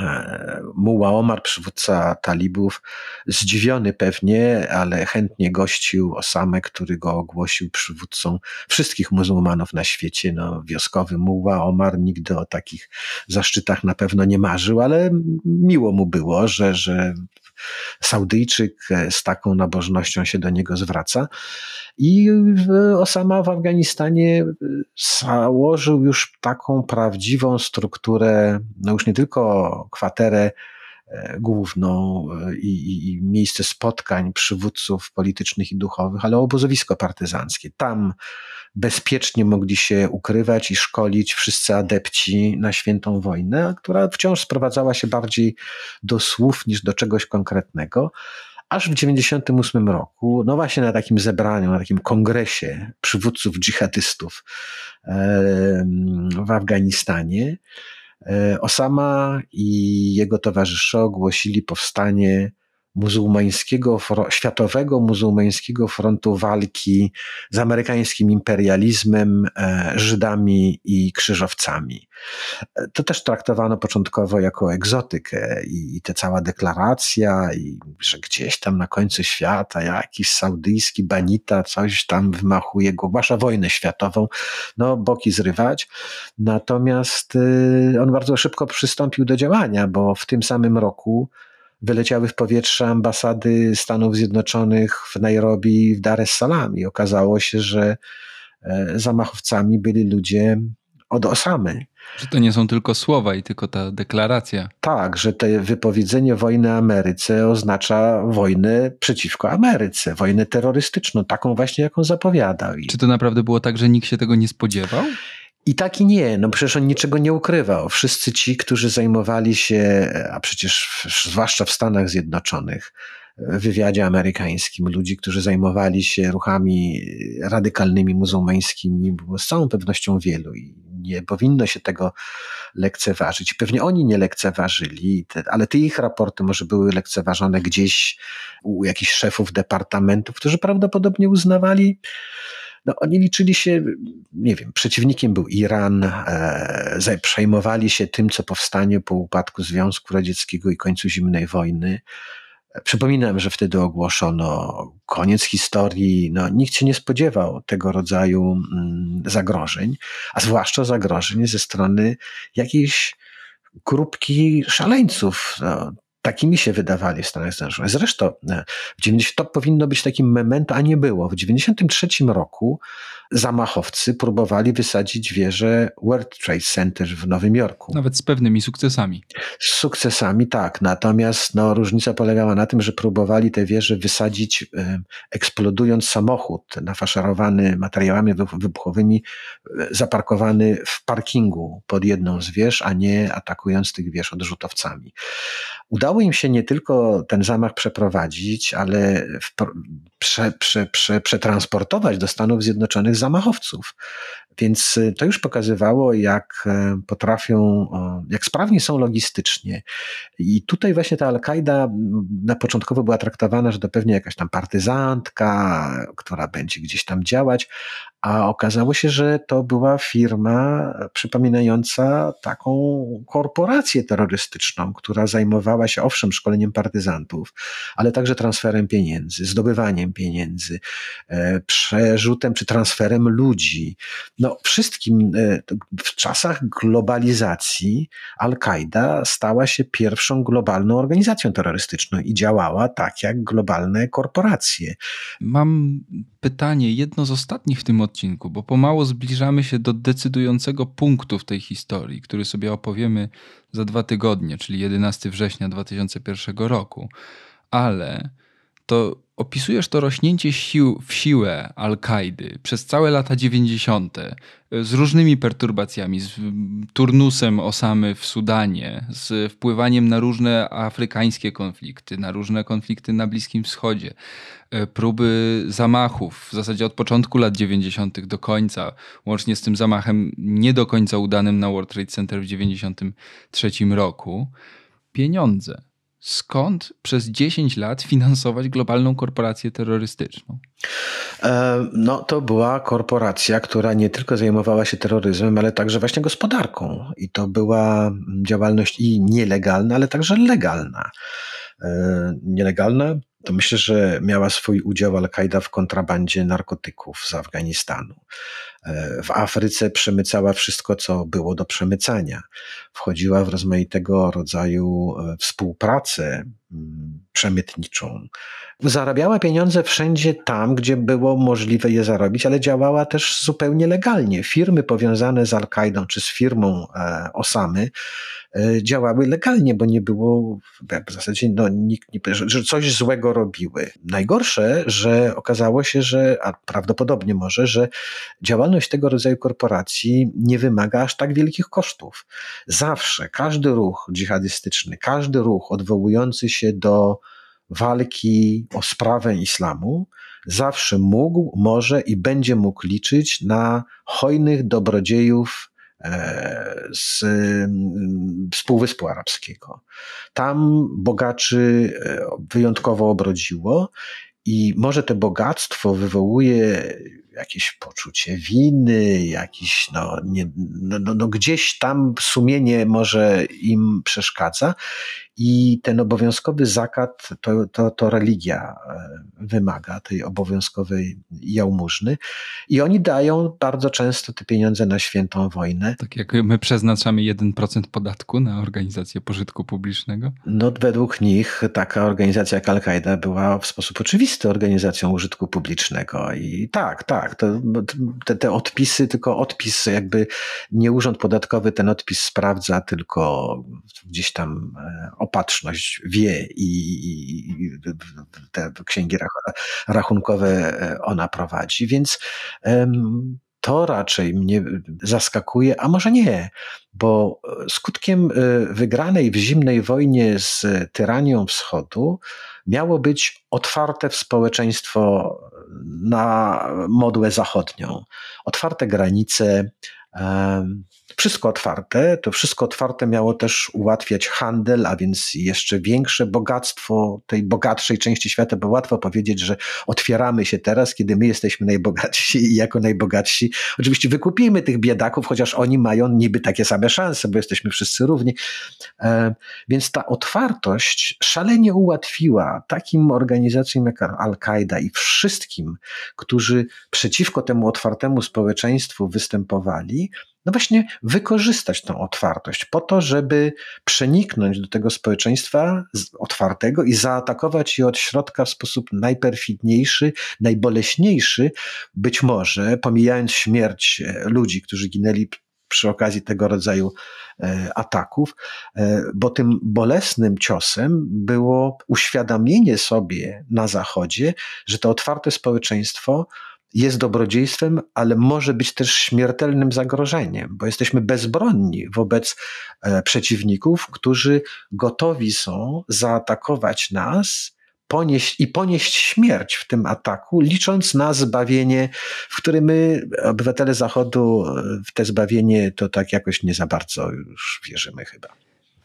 Speaker 1: E, Muła Omar, przywódca talibów, zdziwiony pewnie, ale chętnie gościł Osamę, który go ogłosił przywódcą wszystkich muzułmanów na świecie. No, wioskowy Muła Omar nigdy o takich zaszczytach na pewno nie marzył, ale miło mu było, że, że Saudyjczyk z taką nabożnością się do niego zwraca. I Osama w Afganistanie założył już taką prawdziwą strukturę, no już nie tylko kwaterę E, główną e, i, i, miejsce spotkań przywódców politycznych i duchowych, ale obozowisko partyzanckie. Tam bezpiecznie mogli się ukrywać i szkolić wszyscy adepci na świętą wojnę, która wciąż sprowadzała się bardziej do słów niż do czegoś konkretnego. Aż w 1998 roku, no właśnie na takim zebraniu, na takim kongresie przywódców dżihadystów w Afganistanie, E, Osama i jego towarzysze ogłosili powstanie muzułmańskiego, światowego muzułmańskiego frontu walki z amerykańskim imperializmem, e, Żydami i krzyżowcami. E, to też traktowano początkowo jako egzotykę i, i te cała deklaracja, i że gdzieś tam na końcu świata jakiś saudyjski banita coś tam wymachuje, ogłasza wojnę światową, no boki zrywać. Natomiast y, on bardzo szybko przystąpił do działania, bo w tym samym roku wyleciały w powietrze ambasady Stanów Zjednoczonych w Nairobi w Dar es Salaam i okazało się, że e, zamachowcami byli ludzie od Osamy.
Speaker 2: Że to nie są tylko słowa i tylko ta deklaracja.
Speaker 1: Tak, że to wypowiedzenie wojny Ameryce oznacza wojnę przeciwko Ameryce, wojnę terrorystyczną, taką właśnie, jaką zapowiadał.
Speaker 2: Czy to naprawdę było tak, że nikt się tego nie spodziewał?
Speaker 1: I tak i nie, no przecież on niczego nie ukrywał. Wszyscy ci, którzy zajmowali się, a przecież zwłaszcza w Stanach Zjednoczonych, wywiadzie amerykańskim, ludzi, którzy zajmowali się ruchami radykalnymi muzułmańskimi, było z całą pewnością wielu i nie powinno się tego lekceważyć. Pewnie oni nie lekceważyli, ale te ich raporty może były lekceważone gdzieś u jakichś szefów departamentów, którzy prawdopodobnie uznawali, no, oni liczyli się, nie wiem, przeciwnikiem był Iran, e, przejmowali się tym, co powstanie po upadku Związku Radzieckiego i końcu zimnej wojny. Przypominam, że wtedy ogłoszono koniec historii. No, nikt się nie spodziewał tego rodzaju mm, zagrożeń, a zwłaszcza zagrożeń ze strony jakiejś grupki szaleńców. No, takimi się wydawali w Stanach Zjednoczonych. Zresztą e, w 90, to powinno być takim memento, a nie było. W 1993 roku zamachowcy próbowali wysadzić wieżę World Trade Center w Nowym Jorku.
Speaker 2: Nawet z pewnymi sukcesami.
Speaker 1: Z sukcesami, tak. Natomiast no, różnica polegała na tym, że próbowali tę wieżę wysadzić e, eksplodując samochód nafaszerowany materiałami wybuchowymi, e, zaparkowany w parkingu pod jedną z wież, a nie atakując tych wież odrzutowcami. Udało im się nie tylko ten zamach przeprowadzić, ale prze, prze, prze, przetransportować do Stanów Zjednoczonych zamachowców. Więc y, to już pokazywało, jak e, potrafią, jak sprawni są logistycznie. I tutaj właśnie ta Al-Kaida na początkowo była traktowana, że to pewnie jakaś tam partyzantka, która będzie gdzieś tam działać, a okazało się, że to była firma przypominająca taką korporację terrorystyczną, która zajmowała się owszem szkoleniem partyzantów, ale także transferem pieniędzy, zdobywaniem pieniędzy, e, przerzutem czy transferem ludzi. No, wszystkim e, w czasach globalizacji Al-Kaida stała się pierwszą globalną organizacją terrorystyczną i działała tak jak globalne korporacje.
Speaker 2: Mam pytanie, jedno z ostatnich w tym odcinku, bo pomału zbliżamy się do decydującego punktu w tej historii, który sobie opowiemy za dwa tygodnie, czyli 11 września 2001 roku. Ale to opisujesz to rośnięcie sił w siłę Al-Kaidy przez całe lata 90. z różnymi perturbacjami, z turnusem Osamy w Sudanie, z wpływaniem na różne afrykańskie konflikty, na różne konflikty na Bliskim Wschodzie, e, próby zamachów w zasadzie od początku lat 90. do końca, łącznie z tym zamachem nie do końca udanym na World Trade Center w 93 roku. Pieniądze skąd przez 10 lat finansować globalną korporację terrorystyczną?
Speaker 1: E, no, to była korporacja, która nie tylko zajmowała się terroryzmem, ale także właśnie gospodarką. I to była działalność i nielegalna, ale także legalna. E, nielegalna to myślę, że miała swój udział Al-Kaida w kontrabandzie narkotyków z Afganistanu. E, w Afryce przemycała wszystko, co było do przemycania. Wchodziła w rozmaitego rodzaju e, współpracę mm, przemytniczą. Zarabiała pieniądze wszędzie tam, gdzie było możliwe je zarobić, ale działała też zupełnie legalnie. Firmy powiązane z Al-Kaidą czy z firmą e, Osamy E, działały legalnie, bo nie było w zasadzie no, nikt nie, że coś złego robiły. Najgorsze, że okazało się, że, a prawdopodobnie może, że działalność tego rodzaju korporacji nie wymaga aż tak wielkich kosztów. Zawsze każdy ruch dżihadystyczny, każdy ruch odwołujący się do walki o sprawę islamu, zawsze mógł, może i będzie mógł liczyć na hojnych dobrodziejów E, z, z Półwyspu Arabskiego. Tam bogaczy e, wyjątkowo obrodziło i może to bogactwo wywołuje jakieś poczucie winy, jakiś, no, nie, no, no, no, gdzieś tam sumienie może im przeszkadza i ten obowiązkowy zakat to, to, to religia e, wymaga tej obowiązkowej jałmużny i oni dają bardzo często te pieniądze na świętą wojnę.
Speaker 2: Tak jak my przeznaczamy 1% podatku na organizację pożytku publicznego?
Speaker 1: No według nich taka organizacja jak Al-Kaida była w sposób oczywisty organizacją użytku publicznego i tak, tak, to, te, te odpisy, tylko odpis jakby nie urząd podatkowy ten odpis sprawdza, tylko gdzieś tam e, opatrzność wie i, i te księgi rachunkowe e, ona prowadzi, więc to raczej mnie zaskakuje, a może nie, bo skutkiem e, wygranej w zimnej wojnie z tyranią wschodu miało być otwarte w społeczeństwo na modłę zachodnią. Otwarte granice, wszystko otwarte. To wszystko otwarte miało też ułatwiać handel, a więc jeszcze większe bogactwo tej bogatszej części świata, bo łatwo powiedzieć, że otwieramy się teraz, kiedy my jesteśmy najbogatsi i jako najbogatsi. Oczywiście wykupimy tych biedaków, chociaż oni mają niby takie same szanse, bo jesteśmy wszyscy równi. Więc ta otwartość szalenie ułatwiła takim organizacjom jak Al-Kaida i wszystkim, którzy przeciwko temu otwartemu społeczeństwu występowali, no właśnie wykorzystać tą otwartość po to, żeby przeniknąć do tego społeczeństwa otwartego i zaatakować je od środka w sposób najperfidniejszy, najboleśniejszy, być może pomijając śmierć e, ludzi, którzy ginęli przy okazji tego rodzaju e, ataków, e, bo tym bolesnym ciosem było uświadomienie sobie na Zachodzie, że to otwarte społeczeństwo jest dobrodziejstwem, ale może być też śmiertelnym zagrożeniem, bo jesteśmy bezbronni wobec e, przeciwników, którzy gotowi są zaatakować nas ponieść, i ponieść śmierć w tym ataku, licząc na zbawienie, w którym my, obywatele Zachodu, w te zbawienie to tak jakoś nie za bardzo już wierzymy chyba.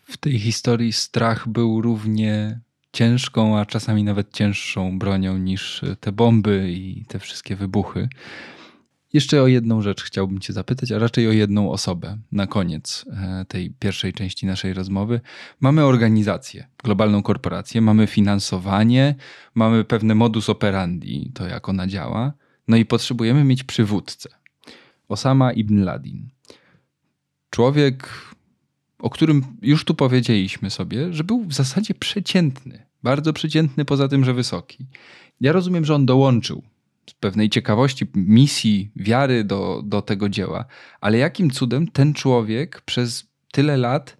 Speaker 2: W tej historii strach był równie ciężką, a czasami nawet cięższą bronią niż te bomby i te wszystkie wybuchy. Jeszcze o jedną rzecz chciałbym Cię zapytać, a raczej o jedną osobę na koniec e, tej pierwszej części naszej rozmowy. Mamy organizację, globalną korporację, mamy finansowanie, mamy pewne modus operandi, to jak ona działa, no i potrzebujemy mieć przywódcę. Osama ibn Ladin. Człowiek, o którym już tu powiedzieliśmy sobie, że był w zasadzie przeciętny. Bardzo przeciętny, poza tym, że wysoki. Ja rozumiem, że on dołączył z pewnej ciekawości, misji, wiary do, do tego dzieła, ale jakim cudem ten człowiek przez tyle lat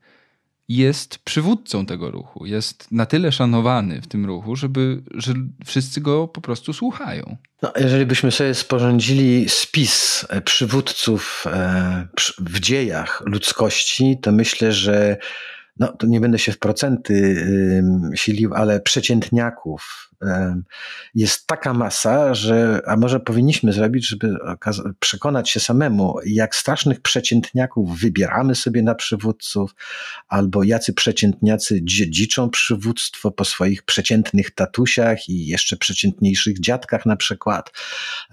Speaker 2: jest przywódcą tego ruchu, jest na tyle szanowany w tym ruchu, żeby, że wszyscy go po prostu słuchają.
Speaker 1: No, jeżeli byśmy sobie sporządzili spis przywódców e, w dziejach ludzkości, to myślę, że no to nie będę się w procenty silił, ale przeciętniaków jest taka masa, że a może powinniśmy zrobić, żeby przekonać się samemu, jak strasznych przeciętniaków wybieramy sobie na przywódców, albo jacy przeciętniacy dziedziczą przywództwo po swoich przeciętnych tatusiach i jeszcze przeciętniejszych dziadkach na przykład.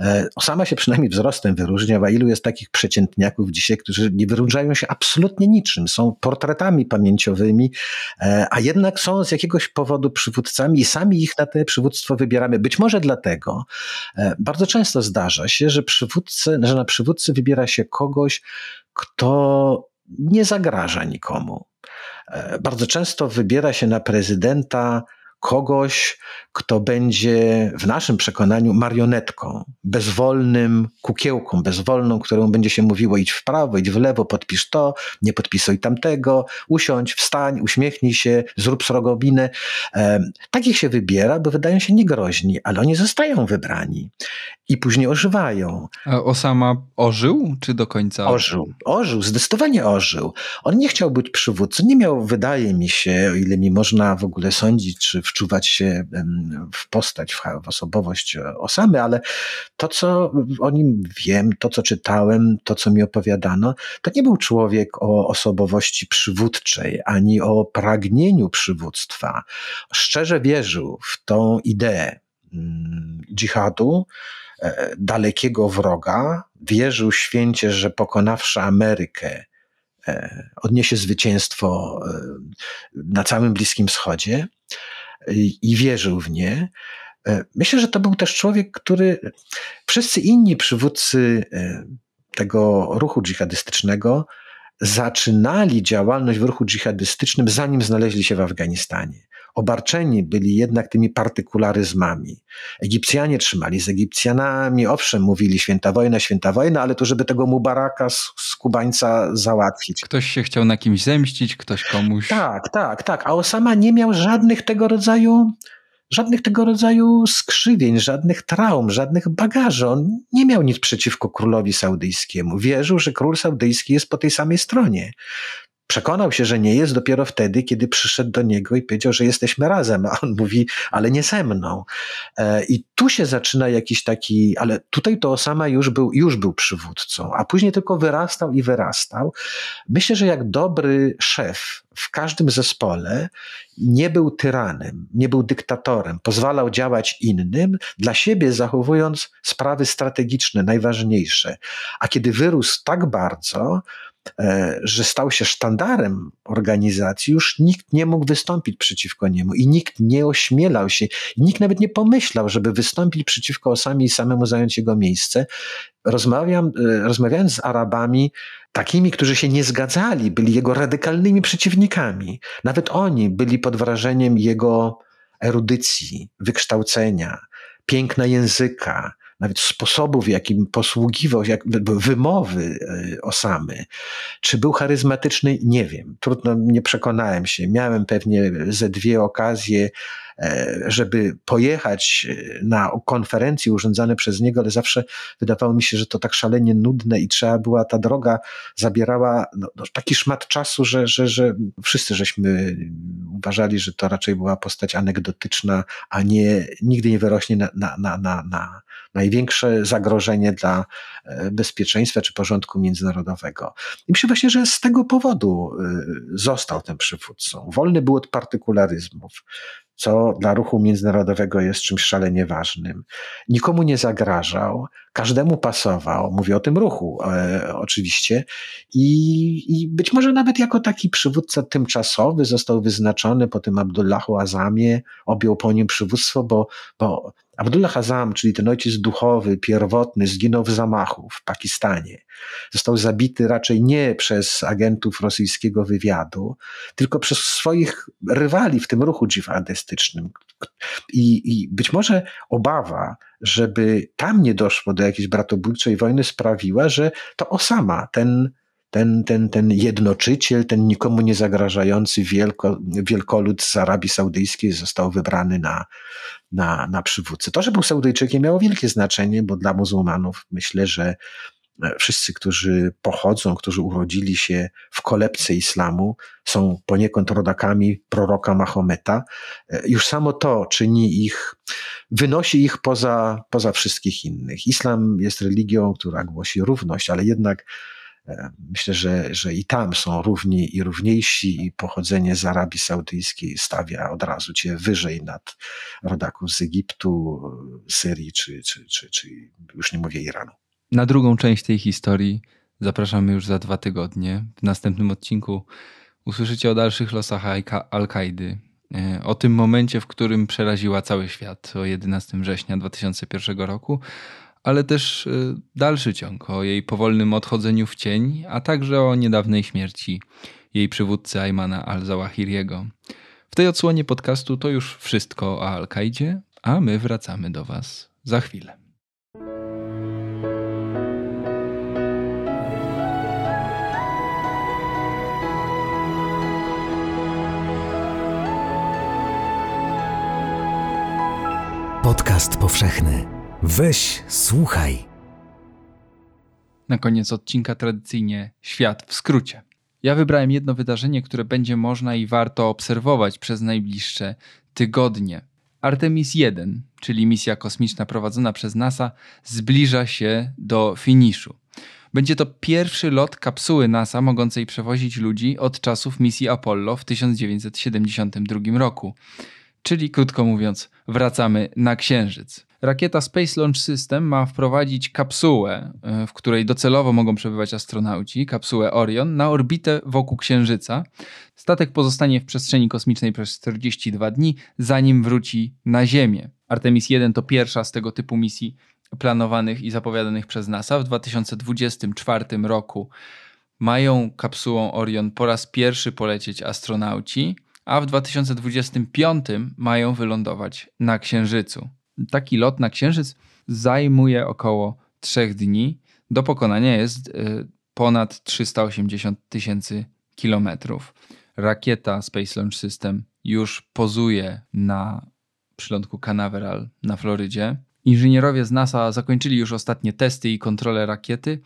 Speaker 1: E, Sama się przynajmniej wzrostem wyróżnia, a ilu jest takich przeciętniaków dzisiaj, którzy nie wyróżniają się absolutnie niczym, są portretami pamięciowymi przejściowymi, e, a jednak są z jakiegoś powodu przywódcami i sami ich na te przywództwo wybieramy. Być może dlatego e, bardzo często zdarza się, że, przywódcy, że na przywódcy wybiera się kogoś, kto nie zagraża nikomu. E, bardzo często wybiera się na prezydenta kogoś, kto będzie w naszym przekonaniu marionetką, bezwolnym kukiełką, bezwolną, którą będzie się mówiło idź w prawo, idź w lewo, podpisz to, nie podpisuj tamtego, usiądź, wstań, uśmiechnij się, zrób srogobinę. takich się wybiera, bo wydają się niegroźni, ale oni zostają wybrani i później ożywają.
Speaker 2: A Osama ożył, czy do końca?
Speaker 1: Ożył, ożył, zdecydowanie ożył. On nie chciał być przywódcą, nie miał, wydaje mi się, o ile mi można w ogóle sądzić, czy wczuwać się w postać, w osobowość Osamy, ale to, co o nim wiem, to, co czytałem, to, co mi opowiadano, to nie był człowiek o osobowości przywódczej, ani o pragnieniu przywództwa. Szczerze wierzył w tą ideę mm, dżihadu, e, dalekiego wroga, wierzył święcie, że pokonawszy Amerykę, e, odniesie zwycięstwo e, na całym Bliskim Wschodzie i wierzył w nie. E, myślę, że to był też człowiek, który wszyscy inni przywódcy e, tego ruchu dżihadystycznego zaczynali działalność w ruchu dżihadystycznym, zanim znaleźli się w Afganistanie obarczeni byli jednak tymi partykularyzmami. Egipcjanie trzymali z Egipcjanami, owszem, mówili święta wojna, święta wojna, ale to żeby tego Mubaraka z, z Kubańca załatwić.
Speaker 2: Ktoś się chciał na kimś zemścić, ktoś komuś.
Speaker 1: Tak, tak, tak. A Osama nie miał żadnych tego rodzaju żadnych tego rodzaju skrzywień, żadnych traum, żadnych bagaży. On nie miał nic przeciwko królowi saudyjskiemu. Wierzył, że król saudyjski jest po tej samej stronie. Przekonał się, że nie jest dopiero wtedy, kiedy przyszedł do niego i powiedział, że jesteśmy razem, a on mówi, ale nie ze mną. E, I tu się zaczyna jakiś taki, ale tutaj to Osama już był, już był przywódcą, a później tylko wyrastał i wyrastał. Myślę, że jak dobry szef w każdym zespole nie był tyranem, nie był dyktatorem, pozwalał działać innym, dla siebie zachowując sprawy strategiczne, najważniejsze. A kiedy wyrósł tak bardzo, że stał się sztandarem organizacji, już nikt nie mógł wystąpić przeciwko niemu i nikt nie ośmielał się, nikt nawet nie pomyślał, żeby wystąpić przeciwko Osami i samemu zająć jego miejsce. Rozmawiam, e, rozmawiając z Arabami, takimi, którzy się nie zgadzali, byli jego radykalnymi przeciwnikami. Nawet oni byli pod wrażeniem jego erudycji, wykształcenia, piękna języka, nawet sposobów, jakim posługiwał, jak, wymowy e, Osamy. Czy był charyzmatyczny? Nie wiem. Trudno, nie przekonałem się. Miałem pewnie ze dwie okazje żeby pojechać e, na konferencje urządzane przez niego, ale zawsze wydawało mi się, że to tak szalenie nudne i trzeba była, ta droga zabierała no, no, taki szmat czasu, że, że, że wszyscy żeśmy uważali, że to raczej była postać anegdotyczna, a nie, nigdy nie wyrośnie na, na, na, na, na największe zagrożenie dla e, bezpieczeństwa czy porządku międzynarodowego. I myślę właśnie, że z tego powodu został tym przywódcą. Wolny był od partykularyzmów co dla ruchu międzynarodowego jest czymś szalenie ważnym. Nikomu nie zagrażał, każdemu pasował, mówię o tym ruchu e, oczywiście, I, i być może nawet jako taki przywódca tymczasowy został wyznaczony po tym Abdullahu Azamie, objął po nim przywództwo, bo, bo Abdullah Azam, czyli ten ojciec duchowy, pierwotny, zginął w zamachu w Pakistanie. Został zabity raczej nie przez agentów rosyjskiego wywiadu, tylko przez swoich rywali w tym ruchu dżihadystycznym. I, I być może obawa, żeby tam nie doszło do jakiejś bratobójczej wojny, sprawiła, że to Osama, ten ten, ten, ten jednoczyciel, ten nikomu nie zagrażający wielko, wielkolud z Arabii Saudyjskiej został wybrany na, na, na przywódcę. To, że był Saudyjczykiem miało wielkie znaczenie, bo dla muzułmanów myślę, że e, wszyscy, którzy pochodzą, którzy urodzili się w kolebce islamu, są poniekąd rodakami proroka Mahometa. E, już samo to czyni ich, wynosi ich poza, poza wszystkich innych. Islam jest religią, która głosi równość, ale jednak myślę, że, że i tam są równi i równiejsi, i pochodzenie z Arabii Saudyjskiej stawia od razu cię wyżej nad rodaków z Egiptu, Syrii, czy, czy, czy, czy już nie mówię Iranu.
Speaker 2: Na drugą część tej historii zapraszamy już za dwa tygodnie. W następnym odcinku Usłyszycie o dalszych losach Al-Kaidy, e, o tym momencie, w którym przeraziła cały świat, o 11 września 2001 roku, ale też e, dalszy ciąg, o jej powolnym odchodzeniu w cień, a także o niedawnej śmierci jej przywódcy Aymana al-Zawahiriego. W tej odsłonie podcastu to już wszystko o Al-Kaidzie, a my wracamy do Was za chwilę.
Speaker 3: Podcast powszechny. Weź, słuchaj.
Speaker 2: Na koniec odcinka tradycyjnie świat w skrócie. Ja wybrałem jedno wydarzenie, które będzie można i warto obserwować przez najbliższe tygodnie. Artemis 1, czyli misja kosmiczna prowadzona przez NASA, zbliża się do finiszu. Będzie to pierwszy lot kapsuły NASA mogącej przewozić ludzi od czasów misji Apollo w 1972 roku. Czyli krótko mówiąc, wracamy na Księżyc. Rakieta Space Launch System ma wprowadzić kapsułę, e, w której docelowo mogą przebywać astronauci, kapsułę Orion, na orbitę wokół Księżyca. Statek pozostanie w przestrzeni kosmicznej przez 42 dni, zanim wróci na Ziemię. Artemis 1 to pierwsza z tego typu misji planowanych i zapowiadanych przez NASA. W 2024 roku mają kapsułą Orion po raz pierwszy polecieć astronauci a w 2025 mają wylądować na Księżycu. Taki lot na Księżyc zajmuje około 3 dni. Do pokonania jest y, ponad 380 tysięcy kilometrów. Rakieta Space Launch System już pozuje na przylądku Canaveral na Florydzie. Inżynierowie z NASA zakończyli już ostatnie testy i kontrolę rakiety,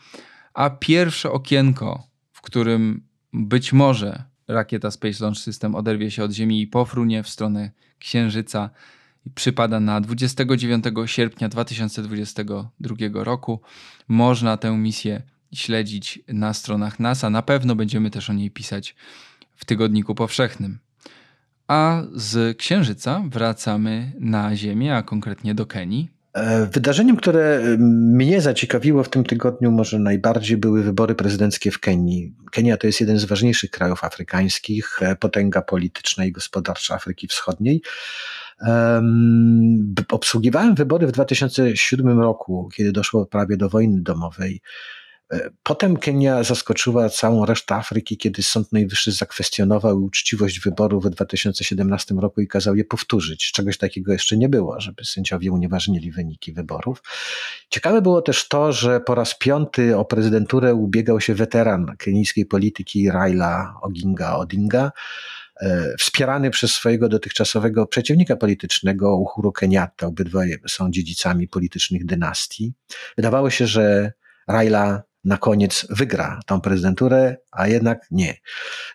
Speaker 2: a pierwsze okienko, w którym być może rakieta Space Launch System oderwie się od Ziemi i pofrunie w stronę Księżyca. Przypada na 29 sierpnia 2022 roku. Można tę misję śledzić na stronach NASA. Na pewno będziemy też o niej pisać w tygodniku powszechnym. A z Księżyca wracamy na Ziemię, a konkretnie do Kenii.
Speaker 1: E, wydarzeniem, które mnie zaciekawiło w tym tygodniu może najbardziej były wybory prezydenckie w Kenii. Kenia to jest jeden z ważniejszych krajów afrykańskich, e, potęga polityczna i gospodarcza Afryki Wschodniej. Obsługiwałem wybory w 2007 roku, kiedy doszło prawie do wojny domowej. E, potem Kenia zaskoczyła całą resztę Afryki, kiedy Sąd Najwyższy zakwestionował uczciwość wyborów w 2017 roku i kazał je powtórzyć. Czegoś takiego jeszcze nie było, żeby sędziowie unieważnili wyniki wyborów. Ciekawe było też to, że po raz piąty o prezydenturę ubiegał się weteran kenijskiej polityki Raila Oginga Odinga wspierany przez swojego dotychczasowego przeciwnika politycznego Uhuru Kenyatta. Obydwoje są dziedzicami politycznych dynastii. Wydawało się, że Raila na koniec wygra tą prezydenturę, a jednak nie.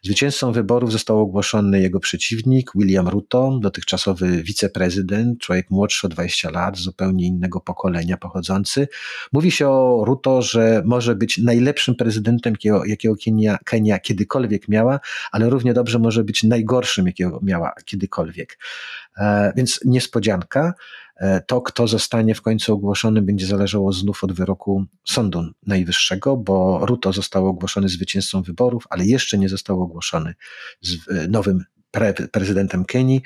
Speaker 1: Zwycięzcą wyborów został ogłoszony jego przeciwnik, William Ruto, dotychczasowy wiceprezydent, człowiek młodszy o 20 lat, zupełnie innego pokolenia pochodzący. Mówi się o Ruto, że może być najlepszym prezydentem, jakiego, jakiego Kenia, Kenia kiedykolwiek miała, ale równie dobrze może być najgorszym, jakiego miała kiedykolwiek. E, więc niespodzianka. E, to, kto zostanie w końcu ogłoszony, będzie zależało znów od wyroku Sądu Najwyższego, bo Ruto został ogłoszony zwycięzcą wyborów, ale jeszcze nie został ogłoszony e, nowym pre prezydentem Kenii.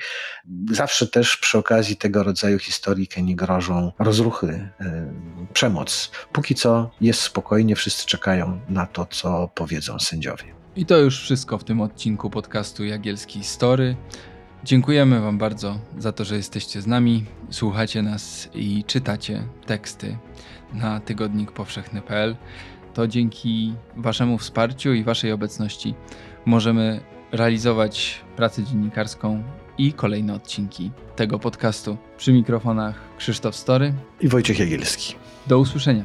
Speaker 1: Zawsze też przy okazji tego rodzaju historii Kenii grożą rozruchy, przemoc. Póki co jest spokojnie, wszyscy czekają na to, co powiedzą sędziowie.
Speaker 2: I to już wszystko w tym odcinku podcastu Jagielski Story. Dziękujemy Wam bardzo za to, że jesteście z nami, słuchacie nas i czytacie teksty na tygodnik powszechny.pl. To dzięki Waszemu wsparciu i Waszej obecności możemy realizować pracę dziennikarską i kolejne odcinki tego podcastu. Przy mikrofonach Krzysztof Story
Speaker 1: i Wojciech Jagielski.
Speaker 2: Do usłyszenia.